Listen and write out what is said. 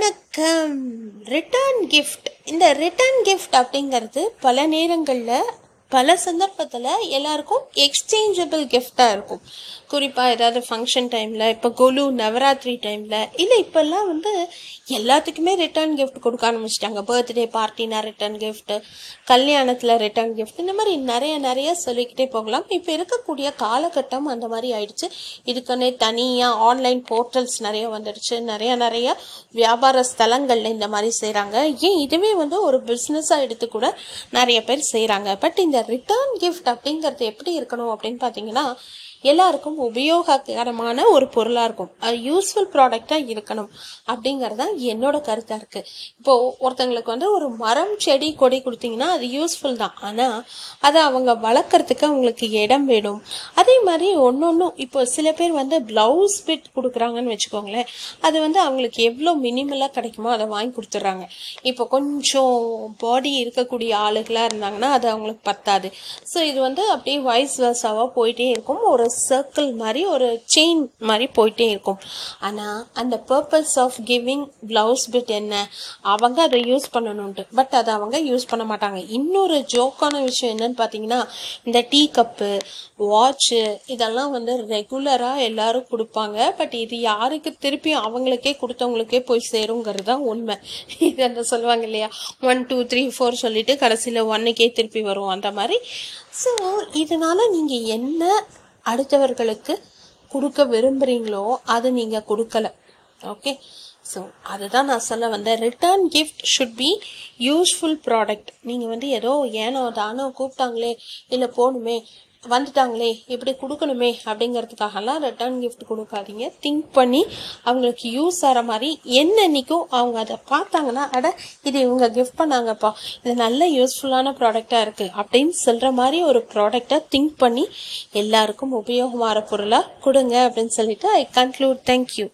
வணக்கம். Return gift இந்த return gift அப்படிங்கிறது பல நேரங்களில் பல சந்தர்ப்பத்தில் எல்லாருக்கும் எக்ஸ்சேஞ்சபிள் கிஃப்டாக இருக்கும். குறிப்பாக ஏதாவது ஃபங்க்ஷன் டைமில் இப்போ கொலு நவராத்திரி டைமில் இல்லை இப்போல்லாம் வந்து எல்லாத்துக்குமே ரிட்டர்ன் கிஃப்ட் கொடுக்க ஆரம்பிச்சிட்டாங்க. பர்த்டே பார்ட்டினா ரிட்டர்ன் கிஃப்ட்டு கல்யாணத்தில் ரிட்டர்ன் கிஃப்ட் இந்த மாதிரி நிறைய நிறைய சொல்லிக்கிட்டே போகலாம். இப்போ இருக்கக்கூடிய காலகட்டம் அந்த மாதிரி ஆயிடுச்சு. இதுக்குன்னே தனியாக ஆன்லைன் போர்ட்டல்ஸ் நிறைய வந்துடுச்சு. நிறைய நிறைய வியாபார ஸ்தலங்களில் இந்த மாதிரி செய்கிறாங்க ஏன் இதுவே வந்து ஒரு பிஸ்னஸாக எடுத்து கூட நிறைய பேர் செய்கிறாங்க பட் இந்த ரிட்டர்ன் கிஃப்ட் அப்படிங்கிறது எப்படி இருக்கணும் அப்படின்னு பார்த்தீங்கன்னா எல்லாருக்கும் உபயோககரமான ஒரு பொருளாக இருக்கும். அது யூஸ்ஃபுல் ப்ராடக்டாக இருக்கணும் அப்படிங்கிறது தான் என்னோட கருத்தாக இருக்குது இப்போது ஒருத்தங்களுக்கு வந்து ஒரு மரம் செடி கொடி கொடுத்தீங்கன்னா அது யூஸ்ஃபுல் தான். ஆனால் அதை அவங்க வளர்க்குறதுக்கு அவங்களுக்கு இடம் வேணும். அதே மாதிரி ஒன்று ஒன்றும் இப்போ சில பேர் வந்து ப்ளவுஸ் பிட் கொடுக்குறாங்கன்னு வச்சுக்கோங்களேன். அது வந்து அவங்களுக்கு எவ்வளோ மினிமலாக கிடைக்குமோ அதை வாங்கி கொடுத்துட்றாங்க. இப்போ கொஞ்சம் பாடி இருக்கக்கூடிய ஆளுகளாக இருந்தாங்கன்னா அது அவங்களுக்கு பத்தாது. ஸோ இது வந்து அப்படியே வைஸ் வர்ஸாவாக போயிட்டே இருக்கும். ஒரு சர்க்கிள் மாதிரி ஒரு செயின் மாதிரி போயிட்டே இருக்கும். ஆனால் அந்த purpose of giving blouse bit என்ன? அவங்க அதை யூஸ் பண்ணணுன்ட்டு பட் அதை அவங்க யூஸ் பண்ண மாட்டாங்க. இன்னொரு ஜோக்கான விஷயம் என்னன்னு பார்த்தீங்கன்னா இந்த டீ கப்பு வாட்ச்சு இதெல்லாம் வந்து ரெகுலராக எல்லாரும் கொடுப்பாங்க. பட் இது யாருக்கு திருப்பி அவங்களுக்கே கொடுத்தவங்களுக்கே போய் சேருங்கிறது தான் உண்மை. இது அந்த சொல்லுவாங்க இல்லையா? ஒன் டூ த்ரீ ஃபோர் சொல்லிட்டு கடைசியில் ஒன்னுக்கே திருப்பி வரும். அந்த மாதிரி ஸோ இதனால் நீங்கள் என்ன அடுத்தவர்களுக்கு கொடுக்க விரும்புகிறீங்களோ அதை நீங்கள் கொடுக்கல. ஓகே ஸோ அதுதான் நான் சொல்ல வந்தேன். Return gift should be useful product நீங்கள் வந்து ஏதோ ஏனோ தானோ கூப்பிட்டாங்களே இல்லை போகணுமே வந்துட்டாங்களே இப்படி கொடுக்கணுமே அப்படிங்கிறதுக்காகலாம் ரிட்டர்ன் கிஃப்ட் கொடுக்காதீங்க. திங்க் பண்ணி அவங்களுக்கு யூஸ் ஆகிற மாதிரி என்னன்னைக்கும் அவங்க அதை பார்த்தாங்கன்னா அட இது இவங்க கிஃப்ட் பண்ணாங்கப்பா இது நல்ல யூஸ்ஃபுல்லான ப்ராடக்டாக இருக்குது அப்படின்னு சொல்கிற மாதிரி ஒரு ப்ராடக்டை திங்க் பண்ணி எல்லாருக்கும் உபயோகமான பொருளாக கொடுங்க அப்படின்னு சொல்லிட்டு ஐ கன்க்ளூட் தேங்க்யூ